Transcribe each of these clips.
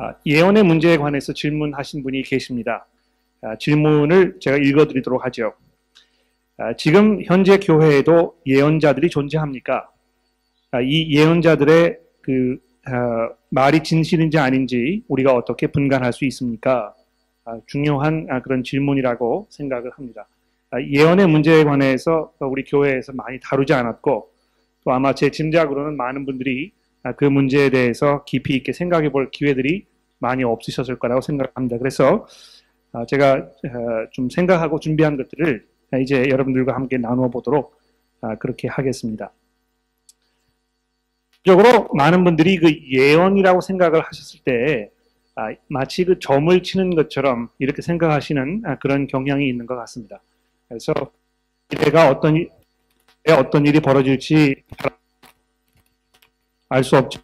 아, 예언의 문제에 관해서 질문하신 분이 계십니다. 아, 질문을 제가 읽어드리도록 하죠. 아, 지금 현재 교회에도 예언자들이 존재합니까? 이 예언자들의 그 말이 진실인지 아닌지 우리가 어떻게 분간할 수 있습니까? 중요한 그런 질문이라고 생각을 합니다. 예언의 문제에 관해서 우리 교회에서 많이 다루지 않았고 또 아마 제 짐작으로는 많은 분들이 아, 그 문제에 대해서 깊이 있게 생각해 볼 기회들이 많이 없으셨을 거라고 생각합니다. 그래서 아, 제가 어, 좀 생각하고 준비한 것들을 이제 여러분들과 함께 나누어 보도록 아, 그렇게 하겠습니다. 적으로 많은 분들이 그 예언이라고 생각을 하셨을 때 마치 그 점을 치는 것처럼 이렇게 생각하시는 그런 경향이 있는 것 같습니다. 그래서 미래가 어떤 어떤 일이 벌어질지 알 수 없죠.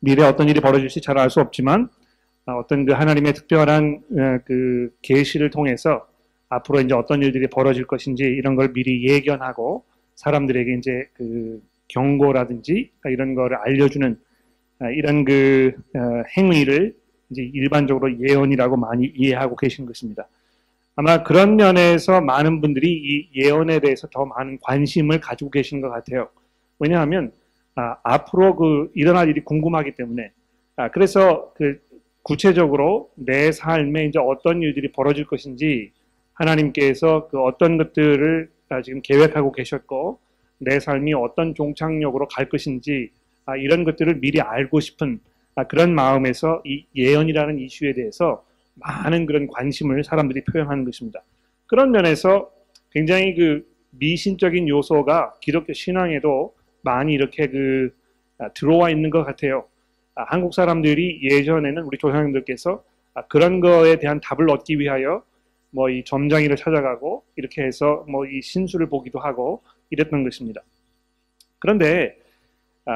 미래 어떤 일이 벌어질지 잘 알 수 없지만 어, 어떤 그 하나님의 특별한 어, 그 계시를 통해서 앞으로 이제 어떤 일들이 벌어질 것인지 이런 걸 미리 예견하고 사람들에게 이제 그 경고라든지 이런 거를 알려주는 어, 이런 그 행위를 이제 일반적으로 예언이라고 많이 이해하고 계신 것입니다. 아마 그런 면에서 많은 분들이 이 예언에 대해서 더 많은 관심을 가지고 계신 것 같아요. 왜냐하면 아, 앞으로 그 일어날 일이 궁금하기 때문에 아, 그래서 그 구체적으로 내 삶에 이제 어떤 일들이 벌어질 것인지 하나님께서 그 어떤 것들을 아, 지금 계획하고 계셨고 내 삶이 어떤 종착역으로 갈 것인지 아, 이런 것들을 미리 알고 싶은 아, 그런 마음에서 이 예언이라는 이슈에 대해서 많은 그런 관심을 사람들이 표현하는 것입니다. 그런 면에서 굉장히 그 미신적인 요소가 기독교 신앙에도 많이 이렇게 그 아, 들어와 있는 것 같아요. 아, 한국 사람들이 예전에는 우리 조상님들께서 아, 그런 거에 대한 답을 얻기 위하여 뭐 이 점장이를 찾아가고 이렇게 해서 뭐 이 신수를 보기도 하고 이랬던 것입니다. 그런데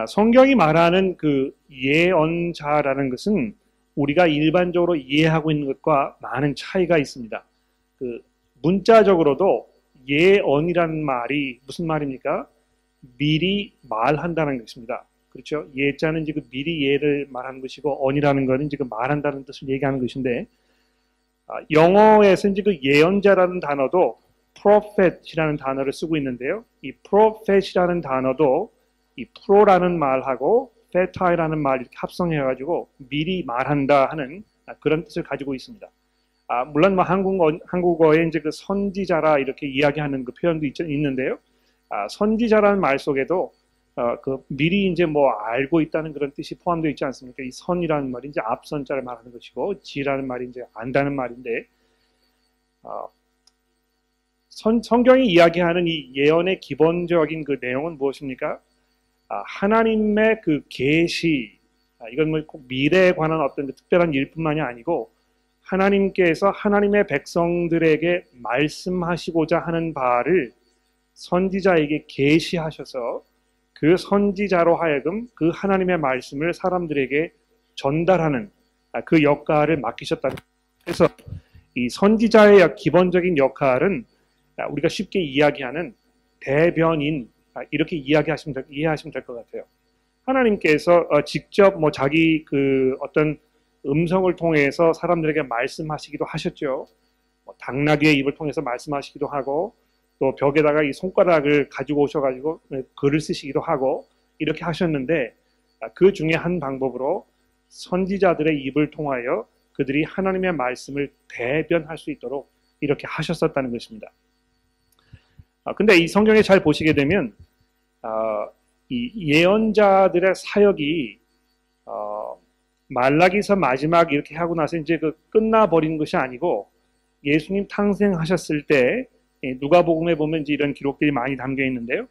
성경이 말하는 그 예언자라는 것은 우리가 일반적으로 이해하고 있는 것과 많은 차이가 있습니다. 그 문자적으로도 예언이라는 말이 무슨 말입니까? 미리 말한다는 것입니다. 그렇죠? 예자는 지금 미리 예를 말하는 것이고 언이라는 것은 지금 말한다는 뜻을 얘기하는 것인데 아, 영어에서 이제 그 예언자라는 단어도 prophet이라는 단어를 쓰고 있는데요. 이 prophet이라는 단어도 이 pro라는 말하고 feti라는 말 이렇게 합성해가지고 미리 말한다 하는 그런 뜻을 가지고 있습니다. 아, 물론 뭐 한국어, 한국어에 이제 그 선지자라 이렇게 이야기하는 그 표현도 있, 있는데요. 아, 선지자라는 말 속에도 어, 그 미리 이제 뭐 알고 있다는 그런 뜻이 포함되어 있지 않습니까? 이 선이라는 말이 이제 앞선자를 말하는 것이고 지라는 말이 이제 안다는 말인데 어, 선, 성경이 이야기하는 이 예언의 기본적인 그 내용은 무엇입니까? 아, 하나님의 그 계시 아, 이건 뭐꼭 미래에 관한 어떤 그 특별한 일뿐만이 아니고 하나님께서 하나님의 백성들에게 말씀하시고자 하는 바를 선지자에게 계시하셔서 그 선지자로 하여금 그 하나님의 말씀을 사람들에게 전달하는 아, 그 역할을 맡기셨다. 그래서 이 선지자의 기본적인 역할은 아, 우리가 쉽게 이야기하는 대변인 아, 이렇게 이야기하시면 될, 이해하시면 될 것 같아요. 하나님께서 어, 직접 뭐 자기 그 어떤 음성을 통해서 사람들에게 말씀하시기도 하셨죠. 뭐 당나귀의 입을 통해서 말씀하시기도 하고 또 벽에다가 이 손가락을 가지고 오셔가지고 네, 글을 쓰시기도 하고 이렇게 하셨는데 아, 그 중에 한 방법으로 선지자들의 입을 통하여 그들이 하나님의 말씀을 대변할 수 있도록 이렇게 하셨었다는 것입니다. 아, 근데 이 성경에 잘 보시게 되면 아, 이 예언자들의 사역이 어, 말라기서 마지막 이렇게 하고 나서 이제 그 끝나버린 것이 아니고 예수님 탄생하셨을 때 예, 누가복음에 보면 이제 이런 기록들이 많이 담겨 있는데요.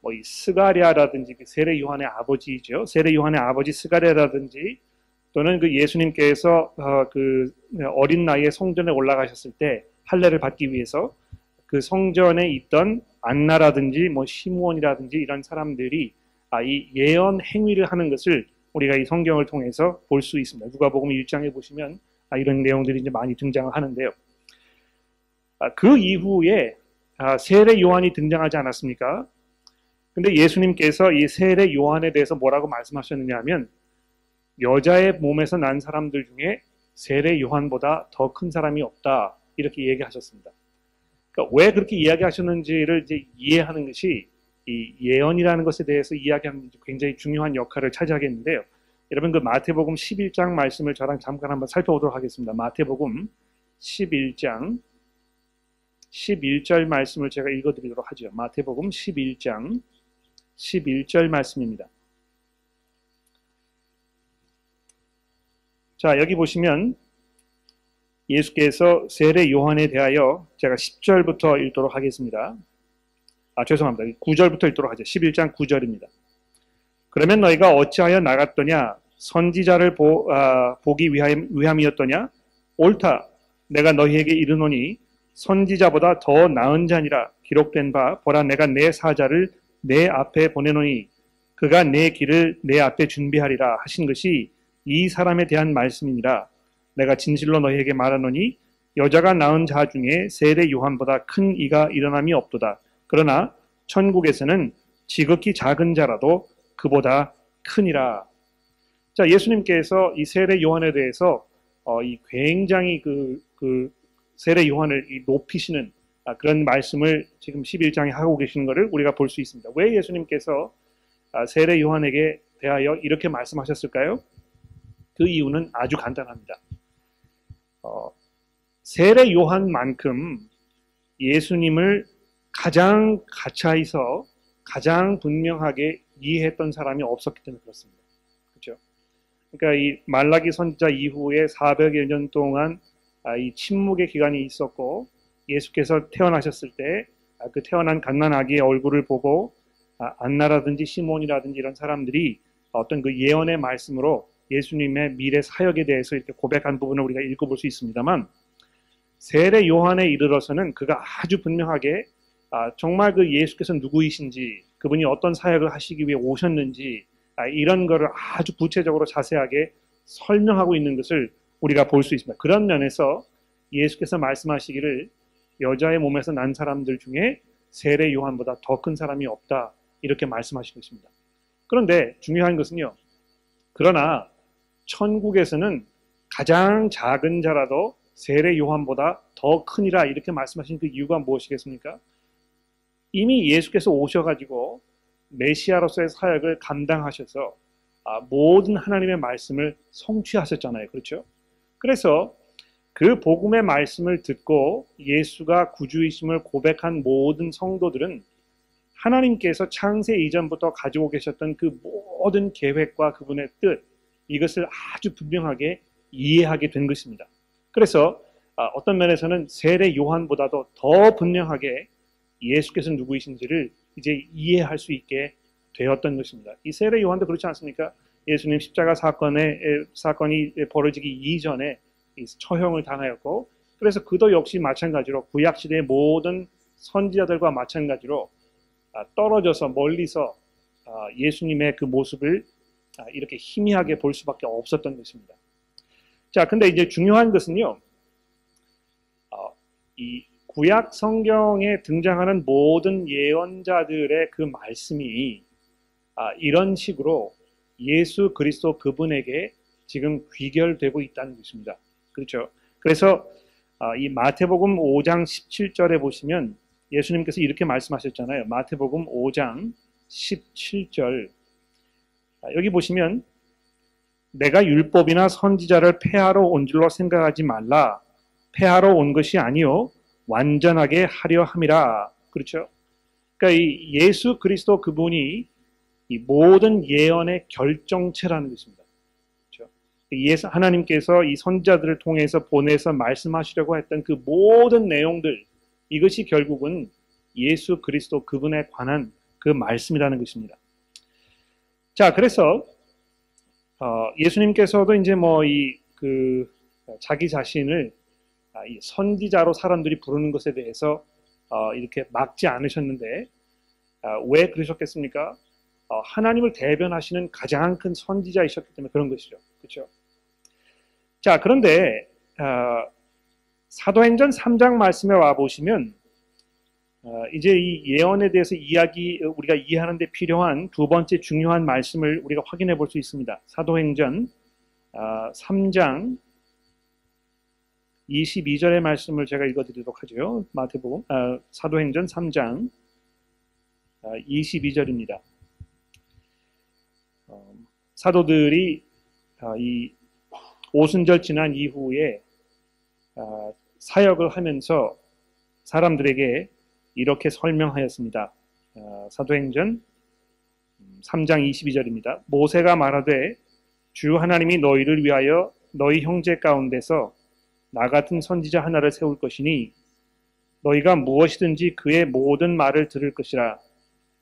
뭐 이 사가랴라든지 그 세례 요한의 아버지죠. 세례 요한의 아버지 사가랴라든지 또는 그 예수님께서 어, 그 어린 나이에 성전에 올라가셨을 때 할례를 받기 위해서 그 성전에 있던 안나라든지 뭐 시므온이라든지 이런 사람들이 아, 이 예언 행위를 하는 것을 우리가 이 성경을 통해서 볼 수 있습니다. 누가복음 1장에 보시면 아, 이런 내용들이 이제 많이 등장을 하는데요. 아, 그 이후에 아, 세례 요한이 등장하지 않았습니까? 근데 예수님께서 이 세례 요한에 대해서 뭐라고 말씀하셨느냐 하면 여자의 몸에서 난 사람들 중에 세례 요한보다 더 큰 사람이 없다. 이렇게 얘기하셨습니다. 그러니까 왜 그렇게 이야기하셨는지를 이제 이해하는 것이 이 예언이라는 것에 대해서 이야기하는 굉장히 중요한 역할을 차지하겠는데요. 여러분 그 마태복음 11장 말씀을 저랑 잠깐 한번 살펴보도록 하겠습니다. 마태복음 11장 11절 말씀을 제가 읽어드리도록 하죠. 마태복음 11장 11절 말씀입니다. 자, 여기 보시면 예수께서 세례 요한에 대하여 제가 10절부터 읽도록 하겠습니다. 아, 죄송합니다. 9절부터 읽도록 하죠. 11장 9절입니다. 그러면 너희가 어찌하여 나갔더냐? 선지자를 보, 아, 보기 위함, 위함이었더냐? 옳다. 내가 너희에게 이르노니 선지자보다 더 나은 자니라 기록된 바 보라 내가 내 사자를 내 앞에 보내노니 그가 내 길을 내 앞에 준비하리라 하신 것이 이 사람에 대한 말씀이니라. 내가 진실로 너희에게 말하노니 여자가 낳은 자 중에 세례 요한보다 큰 이가 일어남이 없도다. 그러나 천국에서는 지극히 작은 자라도 그보다 크니라. 자 예수님께서 이 세례 요한에 대해서 어, 이 굉장히 그, 그 세례 요한을 높이시는 아, 그런 말씀을 지금 11장에 하고 계시는 것을 우리가 볼 수 있습니다. 왜 예수님께서 아, 세례 요한에게 대하여 이렇게 말씀하셨을까요? 그 이유는 아주 간단합니다. 어, 세례 요한만큼 예수님을 가장 가차에서 가장 분명하게 이해했던 사람이 없었기 때문에 그렇습니다. 그렇죠? 그러니까 이 말라기 선지자 이후에 400여 년 동안 아, 이 침묵의 기간이 있었고 예수께서 태어나셨을 때그 아, 태어난 갓난 아기의 얼굴을 보고 아, 안나라든지 시몬이라든지 이런 사람들이 어떤 그 예언의 말씀으로 예수님의 미래 사역에 대해서 이렇게 고백한 부분을 우리가 읽어볼 수 있습니다만 세례 요한에 이르러서는 그가 아주 분명하게 정말 그 예수께서 누구이신지 그분이 어떤 사역을 하시기 위해 오셨는지 이런 것을 아주 구체적으로 자세하게 설명하고 있는 것을 우리가 볼 수 있습니다. 그런 면에서 예수께서 말씀하시기를 여자의 몸에서 난 사람들 중에 세례 요한보다 더 큰 사람이 없다 이렇게 말씀하시고 있습니다. 그런데 중요한 것은요. 그러나 천국에서는 가장 작은 자라도 세례 요한보다 더 크니라 이렇게 말씀하신 그 이유가 무엇이겠습니까? 이미 예수께서 오셔가지고 메시아로서의 사역을 감당하셔서 아, 모든 하나님의 말씀을 성취하셨잖아요. 그렇죠? 그래서 그 복음의 말씀을 듣고 예수가 구주이심을 고백한 모든 성도들은 하나님께서 창세 이전부터 가지고 계셨던 그 모든 계획과 그분의 뜻, 이것을 아주 분명하게 이해하게 된 것입니다. 그래서 아, 어떤 면에서는 세례 요한보다도 더 분명하게 예수께서 누구이신지를 이제 이해할 수 있게 되었던 것입니다. 이 세례 요한도 그렇지 않습니까? 예수님 십자가 사건에 사건이 벌어지기 이전에 처형을 당하였고 그래서 그도 역시 마찬가지로 구약 시대의 모든 선지자들과 마찬가지로 아, 떨어져서 멀리서 아, 예수님의 그 모습을 아, 이렇게 희미하게 볼 수밖에 없었던 것입니다. 자, 근데 이제 중요한 것은요, 어, 이 구약 성경에 등장하는 모든 예언자들의 그 말씀이 이런 식으로 예수 그리스도 그분에게 지금 귀결되고 있다는 것입니다. 그렇죠. 그래서 아, 이 마태복음 5장 17절에 보시면 예수님께서 이렇게 말씀하셨잖아요. 마태복음 5장 17절. 아, 여기 보시면 내가 율법이나 선지자를 폐하러 온 줄로 생각하지 말라. 폐하러 온 것이 아니요 완전하게 하려 함이라. 그렇죠? 그러니까 이 예수 그리스도 그분이 이 모든 예언의 결정체라는 것입니다. 그렇죠? 하나님께서 이 선자들을 통해서 보내서 말씀하시려고 했던 그 모든 내용들 이것이 결국은 예수 그리스도 그분에 관한 그 말씀이라는 것입니다. 자, 그래서 어, 예수님께서도 이제 뭐 이 그 자기 자신을 아, 이 선지자로 사람들이 부르는 것에 대해서 어, 이렇게 막지 않으셨는데 아, 왜 그러셨겠습니까? 어, 하나님을 대변하시는 가장 큰 선지자이셨기 때문에 그런 것이죠. 그렇죠? 자, 그런데 어, 사도행전 3장 말씀에 와 보시면 어, 이제 이 예언에 대해서 이야기 우리가 이해하는 데 필요한 두 번째 중요한 말씀을 우리가 확인해 볼 수 있습니다. 사도행전 3장 22절의 말씀을 제가 읽어드리도록 하죠. 마태복음 아, 사도행전 3장 22절입니다. 어, 사도들이 아, 이 오순절 지난 이후에 아, 사역을 하면서 사람들에게 이렇게 설명하였습니다. 아, 사도행전 3장 22절입니다. 모세가 말하되 주 하나님이 너희를 위하여 너희 형제 가운데서 나 같은 선지자 하나를 세울 것이니 너희가 무엇이든지 그의 모든 말을 들을 것이라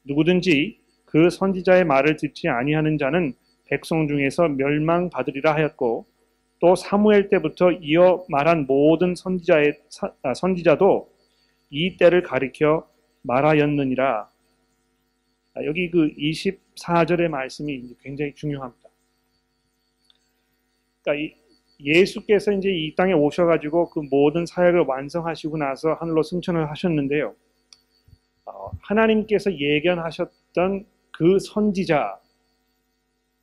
누구든지 그 선지자의 말을 듣지 아니하는 자는 백성 중에서 멸망받으리라 하였고 또 사무엘 때부터 이어 말한 모든 선지자의 아, 선지자도 이 때를 가리켜 말하였느니라. 아, 여기 그 24절의 말씀이 굉장히 중요합니다. 그러니까 예수께서 이제 이 땅에 오셔가지고 그 모든 사역을 완성하시고 나서 하늘로 승천을 하셨는데요. 어, 하나님께서 예견하셨던 그 선지자,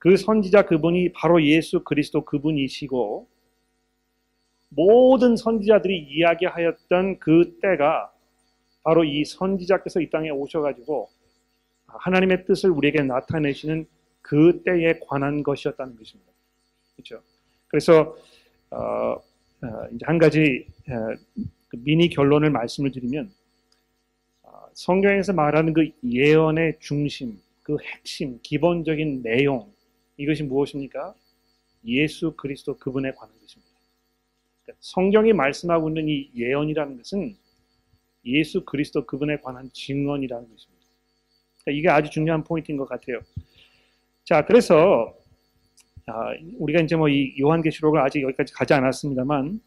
그 선지자 그분이 바로 예수 그리스도 그분이시고 모든 선지자들이 이야기하였던 그 때가 바로 이 선지자께서 이 땅에 오셔가지고 하나님의 뜻을 우리에게 나타내시는 그 때에 관한 것이었다는 것입니다. 그렇죠? 그래서 어, 어, 이제 한 가지 어, 그 미니 결론을 말씀을 드리면 어, 성경에서 말하는 그 예언의 중심, 그 핵심, 기본적인 내용 이것이 무엇입니까? 예수 그리스도 그분에 관한 것입니다. 그러니까 성경이 말씀하고 있는 이 예언이라는 것은 예수 그리스도 그분에 관한 증언이라는 것입니다. 그러니까 이게 아주 중요한 포인트인 것 같아요. 자, 그래서 아, 우리가 이제 뭐 이 요한계시록을 아직 여기까지 가지 않았습니다만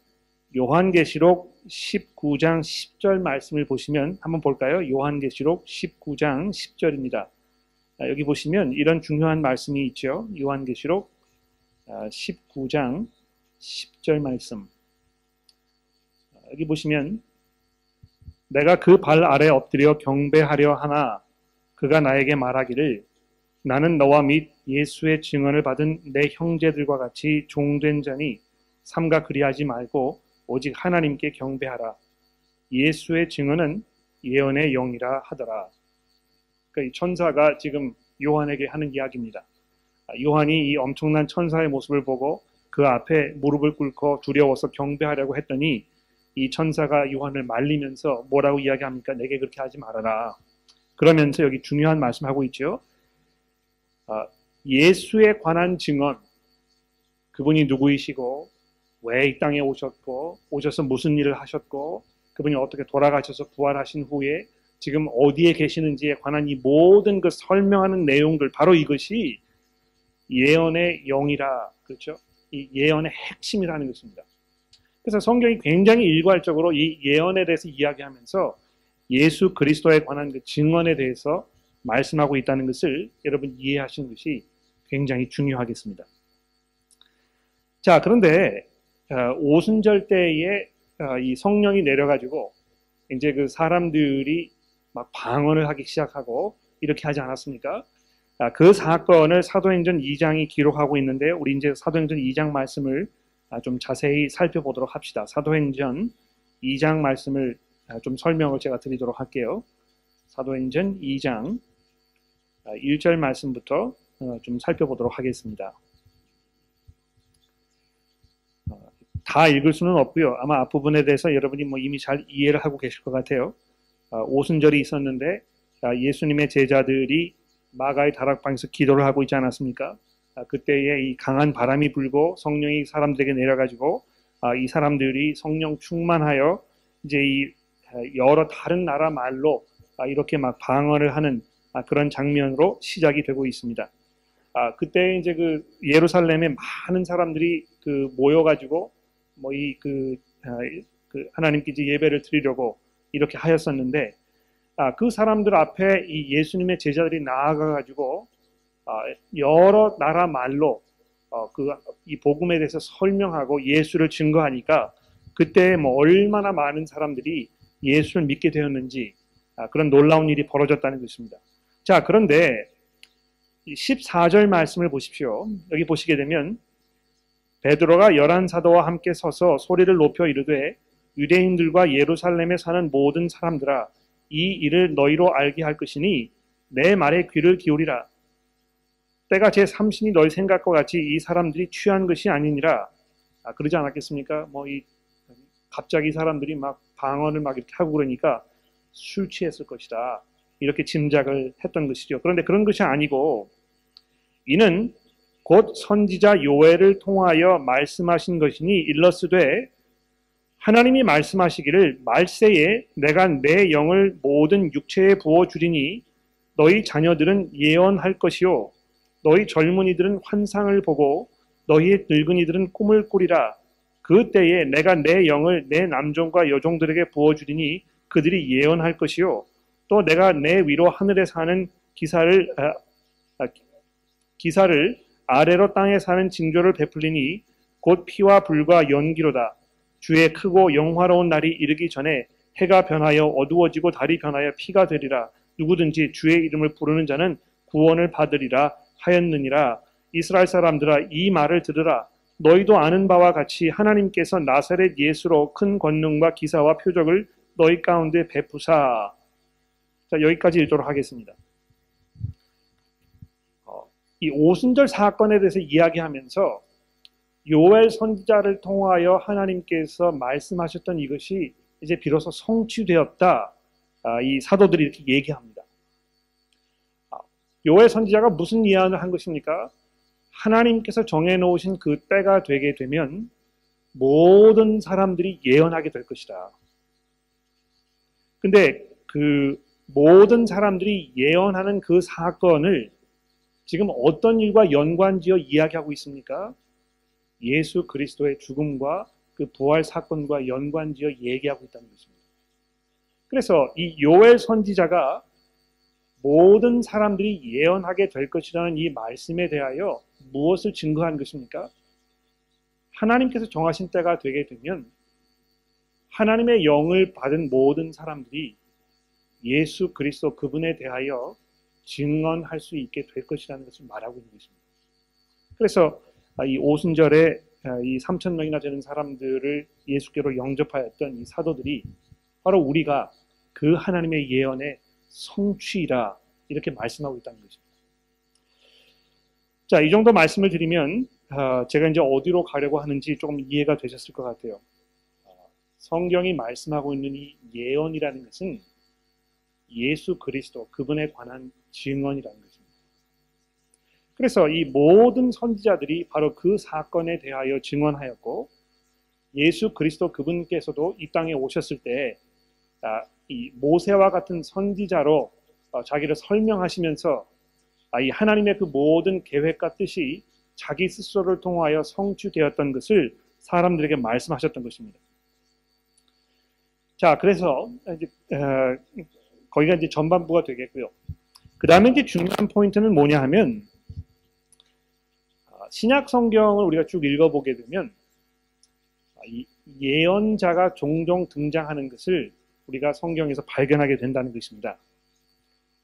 요한계시록 19장 10절 말씀을 보시면 한번 볼까요? 요한계시록 19장 10절입니다. 아, 여기 보시면 이런 중요한 말씀이 있죠. 요한계시록 19장 아, 10절 말씀. 여기 보시면 내가 그 발 아래 엎드려 경배하려 하나 그가 나에게 말하기를 나는 너와 및 예수의 증언을 받은 내 형제들과 같이 종된 자니 삼가 그리하지 말고 오직 하나님께 경배하라. 예수의 증언은 예언의 영이라 하더라. 이 천사가 지금 요한에게 하는 이야기입니다. 아, 요한이 이 엄청난 천사의 모습을 보고 그 앞에 무릎을 꿇고 두려워서 경배하려고 했더니 이 천사가 요한을 말리면서 뭐라고 이야기합니까? 내게 그렇게 하지 말아라. 그러면서 여기 중요한 말씀하고 있죠. 아, 예수에 관한 증언, 그분이 누구이시고 왜 이 땅에 오셨고 오셔서 무슨 일을 하셨고 그분이 어떻게 돌아가셔서 부활하신 후에 지금 어디에 계시는지에 관한 이 모든 그 설명하는 내용들 바로 이것이 예언의 영이라 그렇죠? 이 예언의 핵심이라는 것입니다. 그래서 성경이 굉장히 일괄적으로 이 예언에 대해서 이야기하면서 예수 그리스도에 관한 그 증언에 대해서 말씀하고 있다는 것을 여러분 이해하시는 것이 굉장히 중요하겠습니다. 자, 그런데 어, 오순절 때에 어, 이 성령이 내려가지고 이제 그 사람들이 막 방언을 하기 시작하고 이렇게 하지 않았습니까? 아, 그 사건을 사도행전 2장이 기록하고 있는데 우리 이제 사도행전 2장 말씀을 아, 좀 자세히 살펴보도록 합시다. 사도행전 2장 말씀을 아, 좀 설명을 제가 드리도록 할게요. 사도행전 2장 1절 아, 말씀부터 어, 좀 살펴보도록 하겠습니다. 어, 다 읽을 수는 없고요. 아마 앞부분에 대해서 여러분이 뭐 이미 잘 이해를 하고 계실 것 같아요. 아, 오순절이 있었는데 예수님의 제자들이 마가의 다락방에서 기도를 하고 있지 않았습니까? 그때에 이 강한 바람이 불고 성령이 사람들에게 내려가지고 이 사람들이 성령 충만하여 이제 이 여러 다른 나라 말로 이렇게 막 방언을 하는 아, 그런 장면으로 시작이 되고 있습니다. 아, 그때 이제 그 예루살렘에 많은 사람들이 그 모여가지고 뭐 이그 아, 그 하나님께 예배를 드리려고 이렇게 하였었는데 아, 그 사람들 앞에 이 예수님의 제자들이 나아가 가지고 아, 여러 나라 말로 어, 그이 복음에 대해서 설명하고 예수를 증거하니까 그때 뭐 얼마나 많은 사람들이 예수를 믿게 되었는지 아, 그런 놀라운 일이 벌어졌다는 것입니다. 자, 그런데 14절 말씀을 보십시오. 여기 보시게 되면 베드로가 열한 사도와 함께 서서 소리를 높여 이르되 유대인들과 예루살렘에 사는 모든 사람들아 이 일을 너희로 알게 할 것이니 내 말에 귀를 기울이라 때가 제 삼신이 너희 생각과 같이 이 사람들이 취한 것이 아니니라 아, 그러지 않았겠습니까? 뭐 이 갑자기 사람들이 막 방언을 막 이렇게 하고 그러니까 술 취했을 것이다 이렇게 짐작을 했던 것이죠. 그런데 그런 것이 아니고 이는 곧 선지자 요엘을 통하여 말씀하신 것이니 일러스되 하나님이 말씀하시기를 말세에 내가 내 영을 모든 육체에 부어 주리니 너희 자녀들은 예언할 것이요. 너희 젊은이들은 환상을 보고 너희의 늙은이들은 꿈을 꾸리라. 그 때에 내가 내 영을 내 남종과 여종들에게 부어 주리니 그들이 예언할 것이요. 또 내가 내 위로 하늘에 사는 기사를 아, 아, 기사를 아래로 땅에 사는 징조를 베풀리니 곧 피와 불과 연기로다. 주의 크고 영화로운 날이 이르기 전에 해가 변하여 어두워지고 달이 변하여 피가 되리라. 누구든지 주의 이름을 부르는 자는 구원을 받으리라 하였느니라. 이스라엘 사람들아 이 말을 들으라. 너희도 아는 바와 같이 하나님께서 나사렛 예수로 큰 권능과 기사와 표적을 너희 가운데 베푸사. 자 여기까지 읽도록 하겠습니다. 이 오순절 사건에 대해서 이야기하면서 요엘 선지자를 통하여 하나님께서 말씀하셨던 이것이 이제 비로소 성취되었다. 아, 이 사도들이 이렇게 얘기합니다. 아, 요엘 선지자가 무슨 예언을 한 것입니까? 하나님께서 정해놓으신 그 때가 되게 되면 모든 사람들이 예언하게 될 것이다. 근데 그 모든 사람들이 예언하는 그 사건을 지금 어떤 일과 연관지어 이야기하고 있습니까? 예수 그리스도의 죽음과 그 부활 사건과 연관지어 얘기하고 있다는 것입니다. 그래서 이 요엘 선지자가 모든 사람들이 예언하게 될 것이라는 이 말씀에 대하여 무엇을 증거한 것입니까? 하나님께서 정하신 때가 되게 되면 하나님의 영을 받은 모든 사람들이 예수 그리스도 그분에 대하여 증언할 수 있게 될 것이라는 것을 말하고 있는 것입니다. 그래서 아, 이 오순절에 아, 이 3천 명이나 되는 사람들을 예수께로 영접하였던 이 사도들이 바로 우리가 그 하나님의 예언의 성취라 이렇게 말씀하고 있다는 것입니다. 자, 이 정도 말씀을 드리면 아, 제가 이제 어디로 가려고 하는지 조금 이해가 되셨을 것 같아요. 성경이 말씀하고 있는 이 예언이라는 것은 예수 그리스도 그분에 관한 증언이라는 것입니다. 그래서 이 모든 선지자들이 바로 그 사건에 대하여 증언하였고 예수 그리스도 그분께서도 이 땅에 오셨을 때이 아, 모세와 같은 선지자로 어, 자기를 설명하시면서 아, 이 하나님의 그 모든 계획과 뜻이 자기 스스로를 통하여 성취되었던 것을 사람들에게 말씀하셨던 것입니다. 자, 그래서 이제 어, 거기가 이제 전반부가 되겠고요. 그 다음에 이제 중요한 포인트는 뭐냐 하면 아, 신약 성경을 우리가 쭉 읽어보게 되면 아, 예언자가 종종 등장하는 것을 우리가 성경에서 발견하게 된다는 것입니다.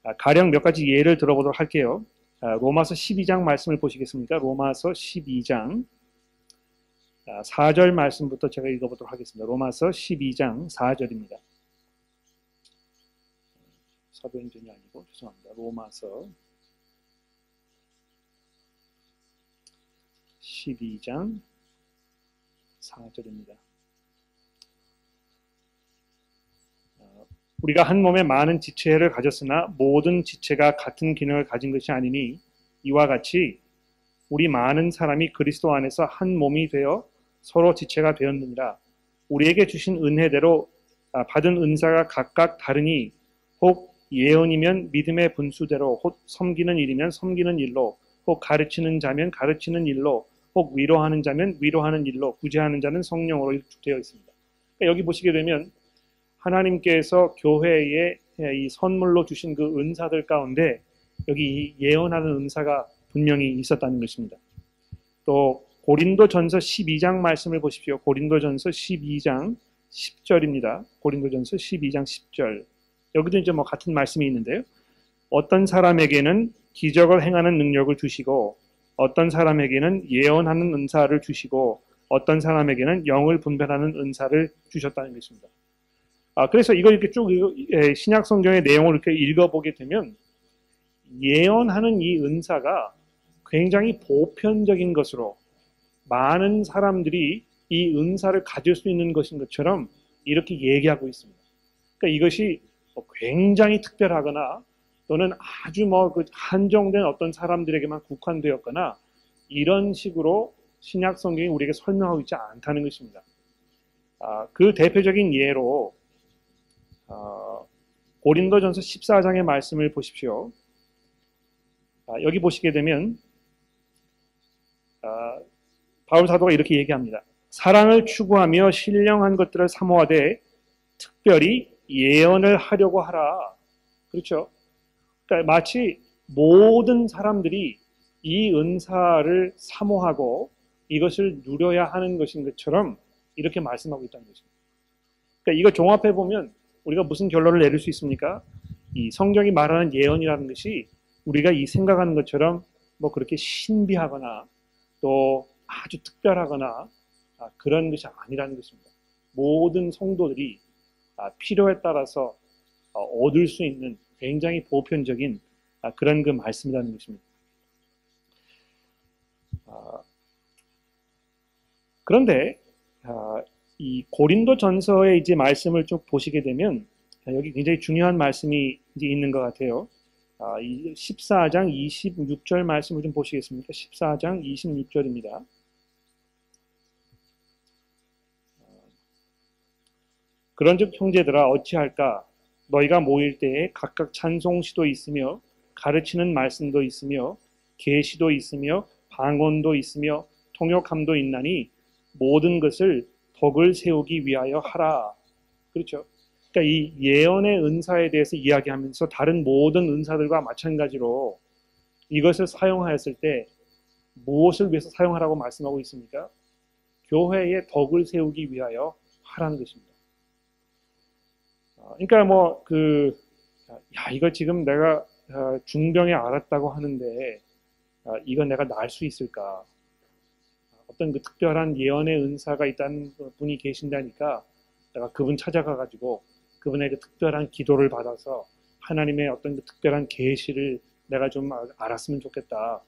아, 가령 몇 가지 예를 들어보도록 할게요. 로마서 12장 말씀을 보시겠습니까? 로마서 12장 4절 말씀부터 제가 읽어보도록 하겠습니다. 로마서 12장 4절입니다. 사도행전이 아니고 죄송합니다. 로마서 12장 4절입니다. 어, 우리가 한 몸에 많은 지체를 가졌으나 모든 지체가 같은 기능을 가진 것이 아니니 이와 같이 우리 많은 사람이 그리스도 안에서 한 몸이 되어 서로 지체가 되었느니라. 우리에게 주신 은혜대로 아, 받은 은사가 각각 다르니 혹 예언이면 믿음의 분수대로 혹 섬기는 일이면 섬기는 일로 혹 가르치는 자면 가르치는 일로 혹 위로하는 자면 위로하는 일로 구제하는 자는 성령으로 되어 있습니다. 그러니까 여기 보시게 되면 하나님께서 교회에 이 선물로 주신 그 은사들 가운데 여기 예언하는 은사가 분명히 있었다는 것입니다. 또 고린도 전서 12장 말씀을 보십시오. 고린도 전서 12장 10절입니다. 고린도 전서 12장 10절. 여기도 이제 뭐 같은 말씀이 있는데요. 어떤 사람에게는 기적을 행하는 능력을 주시고 어떤 사람에게는 예언하는 은사를 주시고 어떤 사람에게는 영을 분별하는 은사를 주셨다는 것입니다. 아, 그래서 이걸 이렇게 쭉 예, 신약 성경의 내용을 이렇게 읽어보게 되면 예언하는 이 은사가 굉장히 보편적인 것으로 많은 사람들이 이 은사를 가질 수 있는 것인 것처럼 이렇게 얘기하고 있습니다. 그러니까 이것이 뭐 굉장히 특별하거나 또는 아주 뭐 그 한정된 어떤 사람들에게만 국한되었거나 이런 식으로 신약 성경이 우리에게 설명하고 있지 않다는 것입니다. 아, 그 대표적인 예로 어, 고린도전서 14장의 말씀을 보십시오. 아, 여기 보시게 되면 아, 바울 사도가 이렇게 얘기합니다. 사랑을 추구하며 신령한 것들을 사모하되 특별히 예언을 하려고 하라. 그렇죠? 그러니까 마치 모든 사람들이 이 은사를 사모하고 이것을 누려야 하는 것인 것처럼 이렇게 말씀하고 있다는 것입니다. 그러니까 이거 종합해 보면 우리가 무슨 결론을 내릴 수 있습니까? 이 성경이 말하는 예언이라는 것이 우리가 이 생각하는 것처럼 뭐 그렇게 신비하거나 또 아주 특별하거나 아, 그런 것이 아니라는 것입니다. 모든 성도들이 아, 필요에 따라서 어, 얻을 수 있는 굉장히 보편적인 아, 그런 그 말씀이라는 것입니다. 그런데 이 고린도 전서의 이제 말씀을 쭉 보시게 되면 여기 굉장히 중요한 말씀이 이제 있는 것 같아요. 14장 26절 말씀을 좀 보시겠습니까? 14장 26절입니다. 그런즉 형제들아 어찌할까 너희가 모일 때에 각각 찬송시도 있으며 가르치는 말씀도 있으며 계시도 있으며 방언도 있으며 통역함도 있나니 모든 것을 덕을 세우기 위하여 하라. 그렇죠? 그러니까 이 예언의 은사에 대해서 이야기하면서 다른 모든 은사들과 마찬가지로 이것을 사용하였을 때 무엇을 위해서 사용하라고 말씀하고 있습니까? 교회의 덕을 세우기 위하여 하라는 것입니다. 어, 그러니까 뭐 그 야 이거 지금 내가 어, 중병에 알았다고 하는데 어, 이건 내가 나을 수 있을까? 어떤 그 특별한 예언의 은사가 있다는 분이 계신다니까 내가 그분 찾아가 가지고 그분의 그 특별한 기도를 받아서 하나님의 어떤 그 특별한 계시를 내가 좀 알았으면 좋겠다.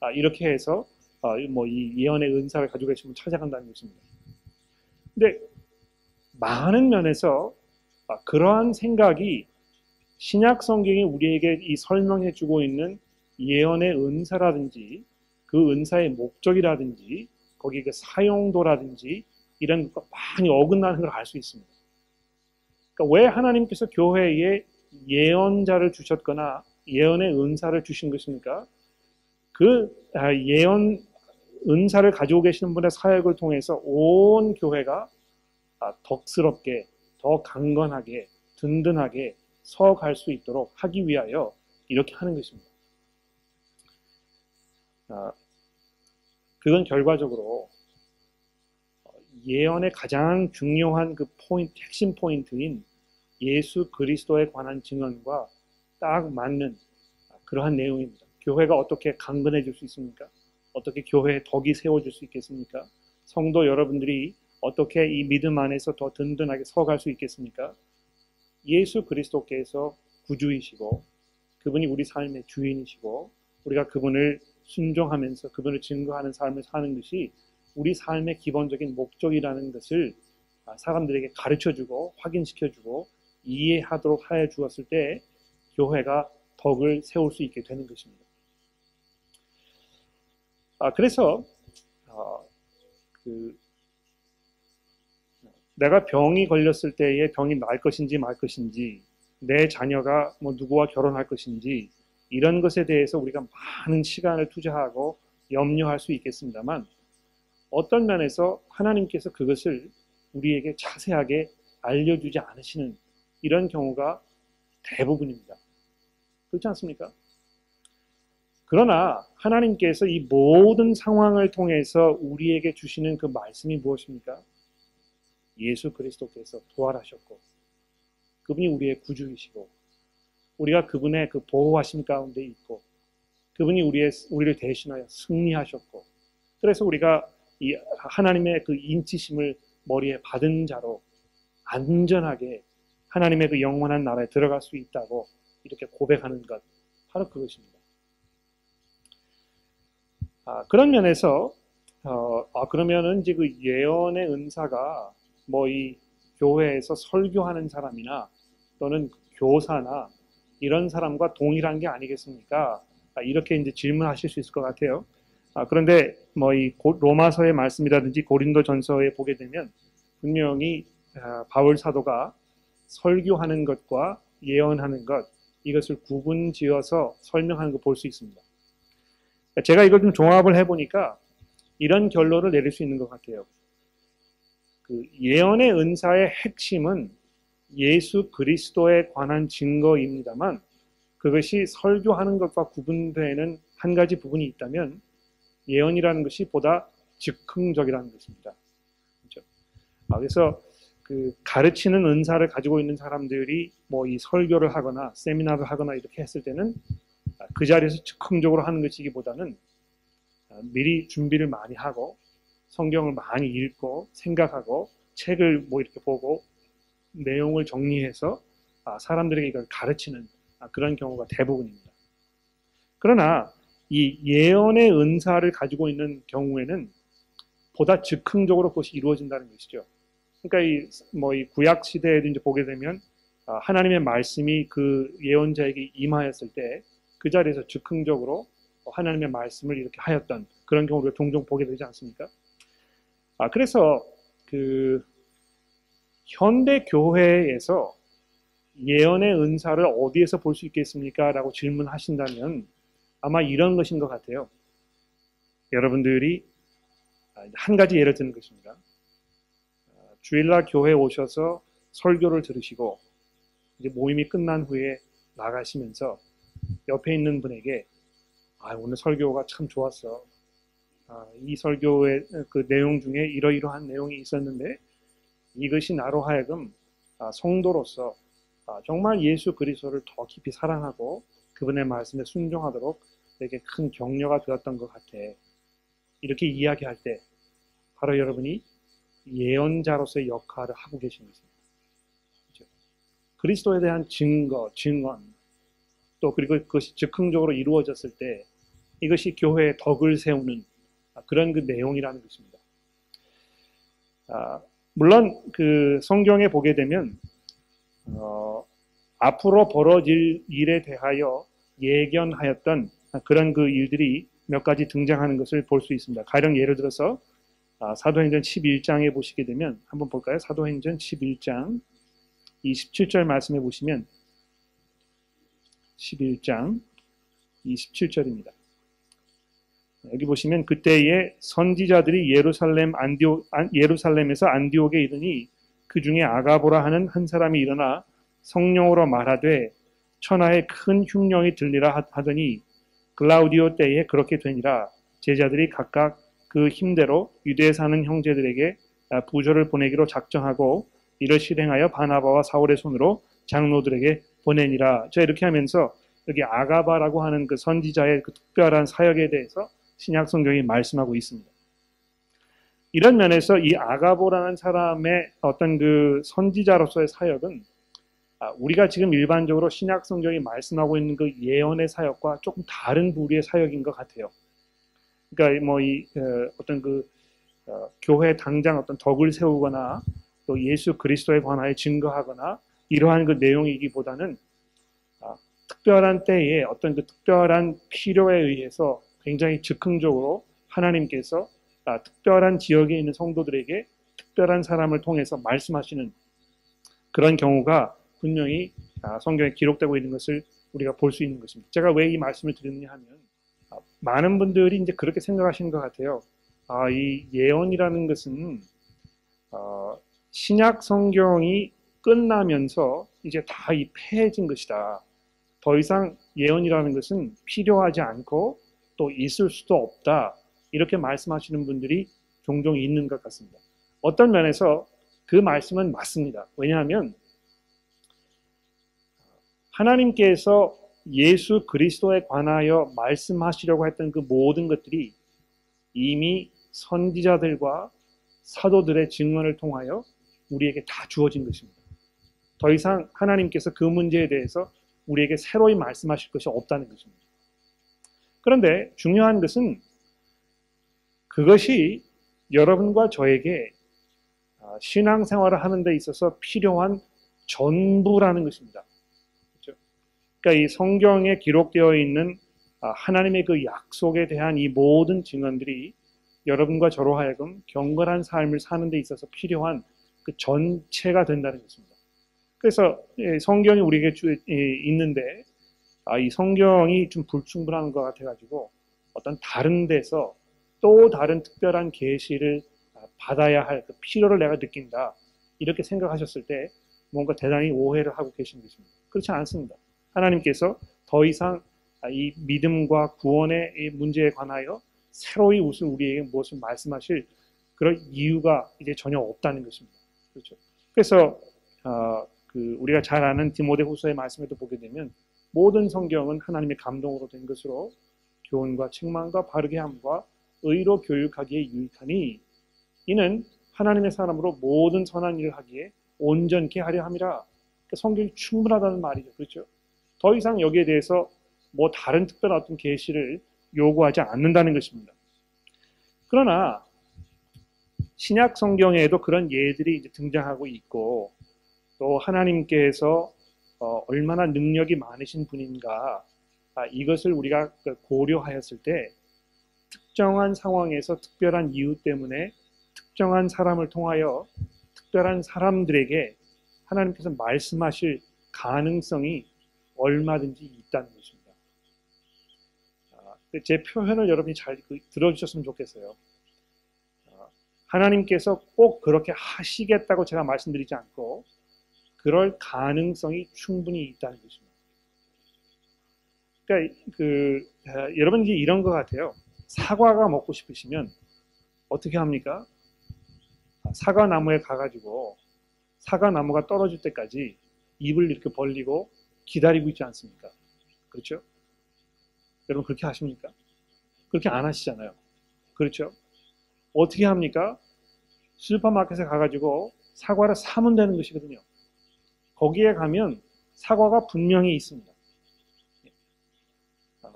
아, 이렇게 해서 아, 뭐이 예언의 은사를 가지고 계시면 찾아간다는 것입니다. 근데 많은 면에서 아, 그러한 생각이 신약 성경이 우리에게 이 설명해 주고 있는 예언의 은사라든지 그 은사의 목적이라든지 거기 그 사용도라든지 이런 것과 많이 어긋나는 걸 알 수 있습니다. 그러니까 왜 하나님께서 교회에 예언자를 주셨거나 예언의 은사를 주신 것입니까? 그 아, 예언 은사를 가지고 계시는 분의 사역을 통해서 온 교회가 아, 덕스럽게 더 강건하게 든든하게 서갈 수 있도록 하기 위하여 이렇게 하는 것입니다. 아, 그건 결과적으로 예언의 가장 중요한 그 포인트, 핵심 포인트인 예수 그리스도에 관한 증언과 딱 맞는 그러한 내용입니다. 교회가 어떻게 강건해질 수 있습니까? 어떻게 교회의 덕이 세워질 수 있겠습니까? 성도 여러분들이 어떻게 이 믿음 안에서 더 든든하게 서갈 수 있겠습니까? 예수 그리스도께서 구주이시고 그분이 우리 삶의 주인이시고 우리가 그분을 순종하면서 그분을 증거하는 삶을 사는 것이 우리 삶의 기본적인 목적이라는 것을 사람들에게 가르쳐주고 확인시켜주고 이해하도록 하여 주었을 때 교회가 덕을 세울 수 있게 되는 것입니다. 아, 그래서 어, 그 내가 병이 걸렸을 때에 병이 날 것인지 말 것인지, 내 자녀가 뭐 누구와 결혼할 것인지, 이런 것에 대해서 우리가 많은 시간을 투자하고 염려할 수 있겠습니다만, 어떤 면에서 하나님께서 그것을 우리에게 자세하게 알려주지 않으시는 이런 경우가 대부분입니다. 그렇지 않습니까? 그러나 하나님께서 이 모든 상황을 통해서 우리에게 주시는 그 말씀이 무엇입니까? 예수 그리스도께서 부활하셨고 그분이 우리의 구주이시고 우리가 그분의 그 보호하심 가운데 있고 그분이 우리의 우리를 대신하여 승리하셨고 그래서 우리가 이 하나님의 그 인치심을 머리에 받은 자로 안전하게 하나님의 그 영원한 나라에 들어갈 수 있다고 이렇게 고백하는 것 바로 그것입니다. 아, 그런 면에서 어, 아, 그러면은 이제 그 예언의 은사가 뭐 이 교회에서 설교하는 사람이나 또는 교사나 이런 사람과 동일한 게 아니겠습니까? 아, 이렇게 이제 질문하실 수 있을 것 같아요. 아, 그런데 뭐 이 로마서의 말씀이라든지 고린도전서에 보게 되면 분명히 아, 바울 사도가 설교하는 것과 예언하는 것 이것을 구분지어서 설명하는 거볼수 있습니다. 제가 이걸 좀 종합을 해보니까 이런 결론을 내릴 수 있는 것 같아요. 그 예언의 은사의 핵심은 예수 그리스도에 관한 증거입니다만 그것이 설교하는 것과 구분되는 한 가지 부분이 있다면 예언이라는 것이 보다 즉흥적이라는 것입니다. 그렇죠? 아, 그래서 그 가르치는 은사를 가지고 있는 사람들이 뭐 이 설교를 하거나 세미나를 하거나 이렇게 했을 때는 그 자리에서 즉흥적으로 하는 것이기보다는 미리 준비를 많이 하고 성경을 많이 읽고 생각하고 책을 뭐 이렇게 보고 내용을 정리해서 아, 사람들에게 이걸 가르치는 아, 그런 경우가 대부분입니다. 그러나 이 예언의 은사를 가지고 있는 경우에는 보다 즉흥적으로 그것이 이루어진다는 것이죠. 그러니까 이 뭐 이 구약 시대에도 이제 보게 되면 아, 하나님의 말씀이 그 예언자에게 임하였을 때 그 자리에서 즉흥적으로 하나님의 말씀을 이렇게 하였던 그런 경우를 종종 보게 되지 않습니까? 아 그래서 그 현대 교회에서 예언의 은사를 어디에서 볼 수 있겠습니까? 라고 질문하신다면 아마 이런 것인 것 같아요. 여러분들이 한 가지 예를 드는 것입니다. 주일날 교회에 오셔서 설교를 들으시고 이제 모임이 끝난 후에 나가시면서 옆에 있는 분에게 아, 오늘 설교가 참 좋았어. 아, 이 설교의 그 내용 중에 이러이러한 내용이 있었는데 이것이 나로 하여금 아, 성도로서 아, 정말 예수 그리스도를 더 깊이 사랑하고 그분의 말씀에 순종하도록 내게 큰 격려가 되었던 것 같아. 이렇게 이야기할 때 바로 여러분이 예언자로서의 역할을 하고 계신 것입니다. 그렇죠? 그리스도에 대한 증거, 증언, 또 그리고 그것이 즉흥적으로 이루어졌을 때 이것이 교회의 덕을 세우는 그런 그 내용이라는 것입니다. 아, 물론 그 성경에 보게 되면 어, 앞으로 벌어질 일에 대하여 예견하였던 그런 그 일들이 몇 가지 등장하는 것을 볼 수 있습니다. 가령 예를 들어서 아, 사도행전 11장에 보시게 되면 한번 볼까요? 사도행전 11장 27절 말씀해 보시면 11장 27절입니다. 여기 보시면 그때에 선지자들이 예루살렘 안디오 예루살렘에서 안디옥에 이르니 그 중에 아가보라 하는 한 사람이 일어나 성령으로 말하되 천하에 큰 흉령이 들리라 하더니 글라우디오 때에 그렇게 되니라 제자들이 각각 그 힘대로 유대에 사는 형제들에게 부조를 보내기로 작정하고 이를 실행하여 바나바와 사울의 손으로 장로들에게 보내니라. 자 이렇게 하면서 여기 아가바라고 하는 그 선지자의 그 특별한 사역에 대해서 신약 성경이 말씀하고 있습니다. 이런 면에서 이 아가보라는 사람의 어떤 그 선지자로서의 사역은 아, 우리가 지금 일반적으로 신약 성경이 말씀하고 있는 그 예언의 사역과 조금 다른 부류의 사역인 것 같아요. 그러니까 뭐 이 어, 어떤 그 어, 교회 당장 어떤 덕을 세우거나 또 예수 그리스도에 관하여 증거하거나 이러한 그 내용이기보다는 아, 특별한 때에 어떤 그 특별한 필요에 의해서 굉장히 즉흥적으로 하나님께서 아, 특별한 지역에 있는 성도들에게 특별한 사람을 통해서 말씀하시는 그런 경우가 분명히 아, 성경에 기록되고 있는 것을 우리가 볼 수 있는 것입니다. 제가 왜 이 말씀을 드리느냐 하면 아, 많은 분들이 이제 그렇게 생각하시는 것 같아요. 아, 이 예언이라는 것은 어, 신약 성경이 끝나면서 이제 다 이 폐해진 것이다. 더 이상 예언이라는 것은 필요하지 않고 또 있을 수도 없다. 이렇게 말씀하시는 분들이 종종 있는 것 같습니다. 어떤 면에서 그 말씀은 맞습니다. 왜냐하면 하나님께서 예수 그리스도에 관하여 말씀하시려고 했던 그 모든 것들이 이미 선지자들과 사도들의 증언을 통하여 우리에게 다 주어진 것입니다. 더 이상 하나님께서 그 문제에 대해서 우리에게 새로이 말씀하실 것이 없다는 것입니다. 그런데 중요한 것은 그것이 여러분과 저에게 아, 신앙생활을 하는 데 있어서 필요한 전부라는 것입니다. 그렇죠? 그러니까 이 성경에 기록되어 있는 아, 하나님의 그 약속에 대한 이 모든 증언들이 여러분과 저로 하여금 경건한 삶을 사는 데 있어서 필요한 그 전체가 된다는 것입니다. 그래서 예, 성경이 우리에게 있는데 아, 이 성경이 좀 불충분한 것 같아가지고 어떤 다른 데서 또 다른 특별한 계시를 받아야 할 그 필요를 내가 느낀다 이렇게 생각하셨을 때 뭔가 대단히 오해를 하고 계신 것입니다. 그렇지 않습니다. 하나님께서 더 이상 이 믿음과 구원의 문제에 관하여 새로이 무슨 우리에게 무엇을 말씀하실 그런 이유가 이제 전혀 없다는 것입니다. 그렇죠. 그래서 어, 그 우리가 잘 아는 디모데후서의 말씀에도 보게 되면 모든 성경은 하나님의 감동으로 된 것으로 교훈과 책망과 바르게 함과 의로 교육하기에 유익하니 이는 하나님의 사람으로 모든 선한 일을 하기에 온전케 하려 함이라. 그러니까 성경이 충분하다는 말이죠. 그렇죠? 더 이상 여기에 대해서 뭐 다른 특별한 어떤 계시를 요구하지 않는다는 것입니다. 그러나 신약 성경에도 그런 예들이 등장하고 있고 또 하나님께서 어, 얼마나 능력이 많으신 분인가 아, 이것을 우리가 그 고려하였을 때 특정한 상황에서 특별한 이유 때문에 특정한 사람을 통하여 특별한 사람들에게 하나님께서 말씀하실 가능성이 얼마든지 있다는 것입니다. 아, 제 표현을 여러분이 잘그 들어주셨으면 좋겠어요. 아, 하나님께서 꼭 그렇게 하시겠다고 제가 말씀드리지 않고 그럴 가능성이 충분히 있다는 것입니다. 그러니까 그 아, 여러분 이게 이런 것 같아요. 사과가 먹고 싶으시면 어떻게 합니까? 사과 나무에 가가지고 사과 나무가 떨어질 때까지 입을 이렇게 벌리고 기다리고 있지 않습니까? 그렇죠? 여러분 그렇게 하십니까? 그렇게 안 하시잖아요. 그렇죠? 어떻게 합니까? 슈퍼마켓에 가가지고 사과를 사면 되는 것이거든요. 거기에 가면 사과가 분명히 있습니다. 아,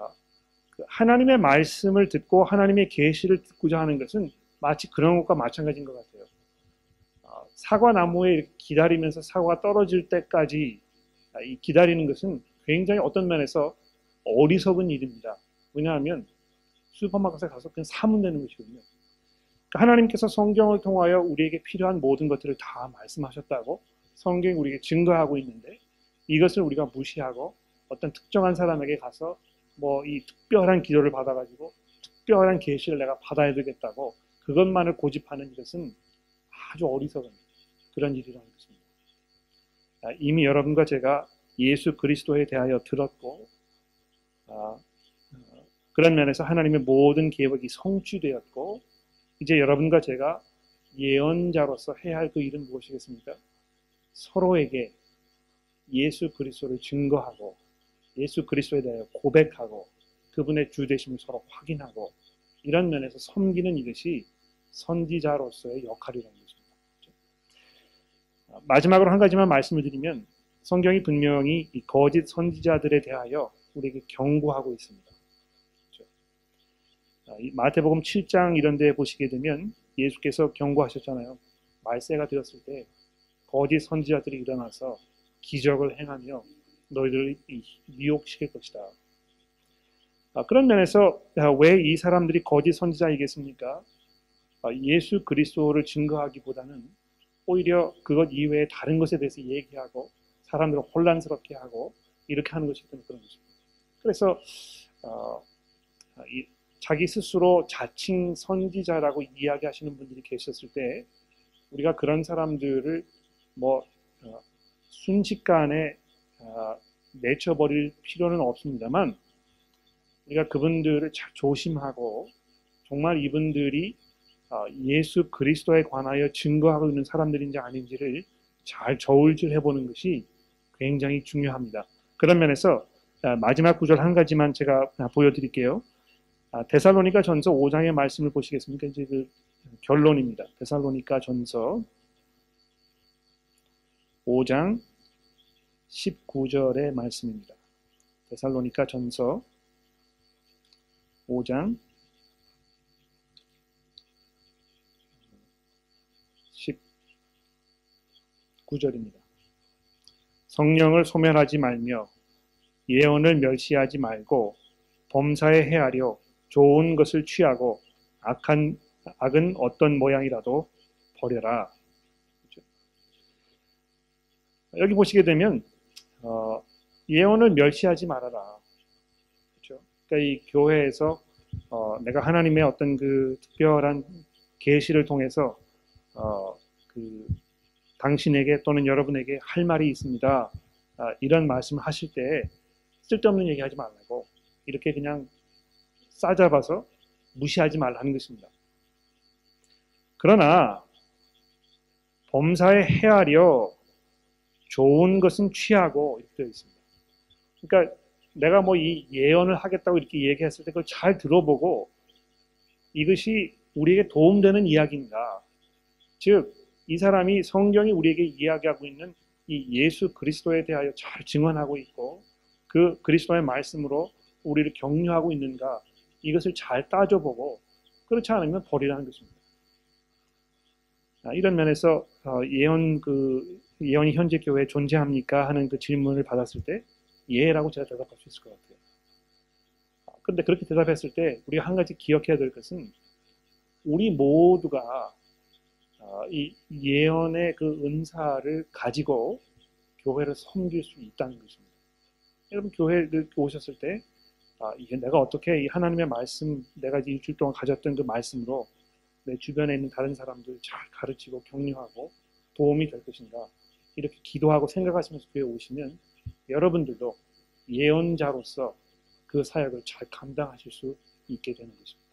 그 하나님의 말씀을 듣고 하나님의 계시를 듣고자 하는 것은 마치 그런 것과 마찬가지인 것 같아요. 사과 나무에 기다리면서 사과가 떨어질 때까지 기다리는 것은 굉장히 어떤 면에서 어리석은 일입니다. 왜냐하면 슈퍼마켓에 가서 그냥 사면 되는 것이거든요. 그러니까 하나님께서 성경을 통하여 우리에게 필요한 모든 것들을 다 말씀하셨다고 성경이 우리에게 증거하고 있는데 이것을 우리가 무시하고 어떤 특정한 사람에게 가서 뭐 이 특별한 기도를 받아가지고 특별한 계시를 내가 받아야 되겠다고 그것만을 고집하는 이것은 아주 어리석은 그런 일이라는 것입니다. 아, 이미 여러분과 제가 예수 그리스도에 대하여 들었고 아, 어, 그런 면에서 하나님의 모든 계획이 성취되었고 이제 여러분과 제가 예언자로서 해야 할 그 일은 무엇이겠습니까? 서로에게 예수 그리스도를 증거하고 예수 그리스도에 대하여 고백하고 그분의 주 되심을 서로 확인하고 이런 면에서 섬기는 이것이 선지자로서의 역할이라는 것입니다. 마지막으로 한 가지만 말씀을 드리면 성경이 분명히 이 거짓 선지자들에 대하여 우리에게 경고하고 있습니다. 그렇죠? 아, 마태복음 7장 이런 데 보시게 되면 예수께서 경고하셨잖아요. 말세가 되었을 때 거짓 선지자들이 일어나서 기적을 행하며 너희들을 미혹시킬 것이다. 아, 그런 면에서 아, 왜이 사람들이 거짓 선지자이겠습니까? 예수 그리스도를 증거하기보다는 오히려 그것 이외에 다른 것에 대해서 얘기하고 사람들을 혼란스럽게 하고 이렇게 하는 것이 그런 것입니다. 그래서 어, 이, 자기 스스로 자칭 선지자라고 이야기하시는 분들이 계셨을 때 우리가 그런 사람들을 뭐 어, 순식간에 어, 내쳐버릴 필요는 없습니다만 우리가 그분들을 조심하고 정말 이분들이 어, 예수 그리스도에 관하여 증거하고 있는 사람들인지 아닌지를 잘 저울질 해 보는 것이 굉장히 중요합니다. 그런 면에서 아, 마지막 구절 한 가지만 제가 아, 보여드릴게요. 아, 데살로니가 전서 5장의 말씀을 보시겠습니까? 이제 그 결론입니다. 데살로니가 전서 5장 19절의 말씀입니다. 데살로니가 전서 5장 19절입니다. 성령을 소멸하지 말며 예언을 멸시하지 말고 범사에 헤아려 좋은 것을 취하고 악한 악은 어떤 모양이라도 버려라. 여기 보시게 되면 어, 예언을 멸시하지 말아라. 그렇죠? 그러니까 이 교회에서 어, 내가 하나님의 어떤 그 특별한 계시를 통해서 어, 그 당신에게 또는 여러분에게 할 말이 있습니다. 아, 이런 말씀을 하실 때 쓸데없는 얘기하지 말라고 이렇게 그냥 싸잡아서 무시하지 말라는 것입니다. 그러나 범사에 헤아려 좋은 것은 취하고 이렇게 되어 있습니다. 그러니까 내가 뭐 이 예언을 하겠다고 이렇게 얘기했을 때 그걸 잘 들어보고 이것이 우리에게 도움되는 이야기인가. 즉, 이 사람이 성경이 우리에게 이야기하고 있는 이 예수 그리스도에 대하여 잘 증언하고 있고 그 그리스도의 말씀으로 우리를 격려하고 있는가 이것을 잘 따져보고 그렇지 않으면 버리라는 것입니다. 아, 이런 면에서 어, 예언 그 예언이 현재 교회에 존재합니까 하는 그 질문을 받았을 때 예라고 제가 대답할 수 있을 것 같아요. 아, 그런데 그렇게 대답했을 때 우리가 한 가지 기억해야 될 것은 우리 모두가 어, 이 예언의 그 은사를 가지고 교회를 섬길 수 있다는 것입니다. 여러분 교회를 오셨을 때 아, 이게 내가 어떻게 이 하나님의 말씀 내가 일주일 동안 가졌던 그 말씀으로 내 주변에 있는 다른 사람들 잘 가르치고 격려하고 도움이 될 것인가 이렇게 기도하고 생각하시면서 교회 오시면 여러분들도 예언자로서 그 사역을 잘 감당하실 수 있게 되는 것입니다.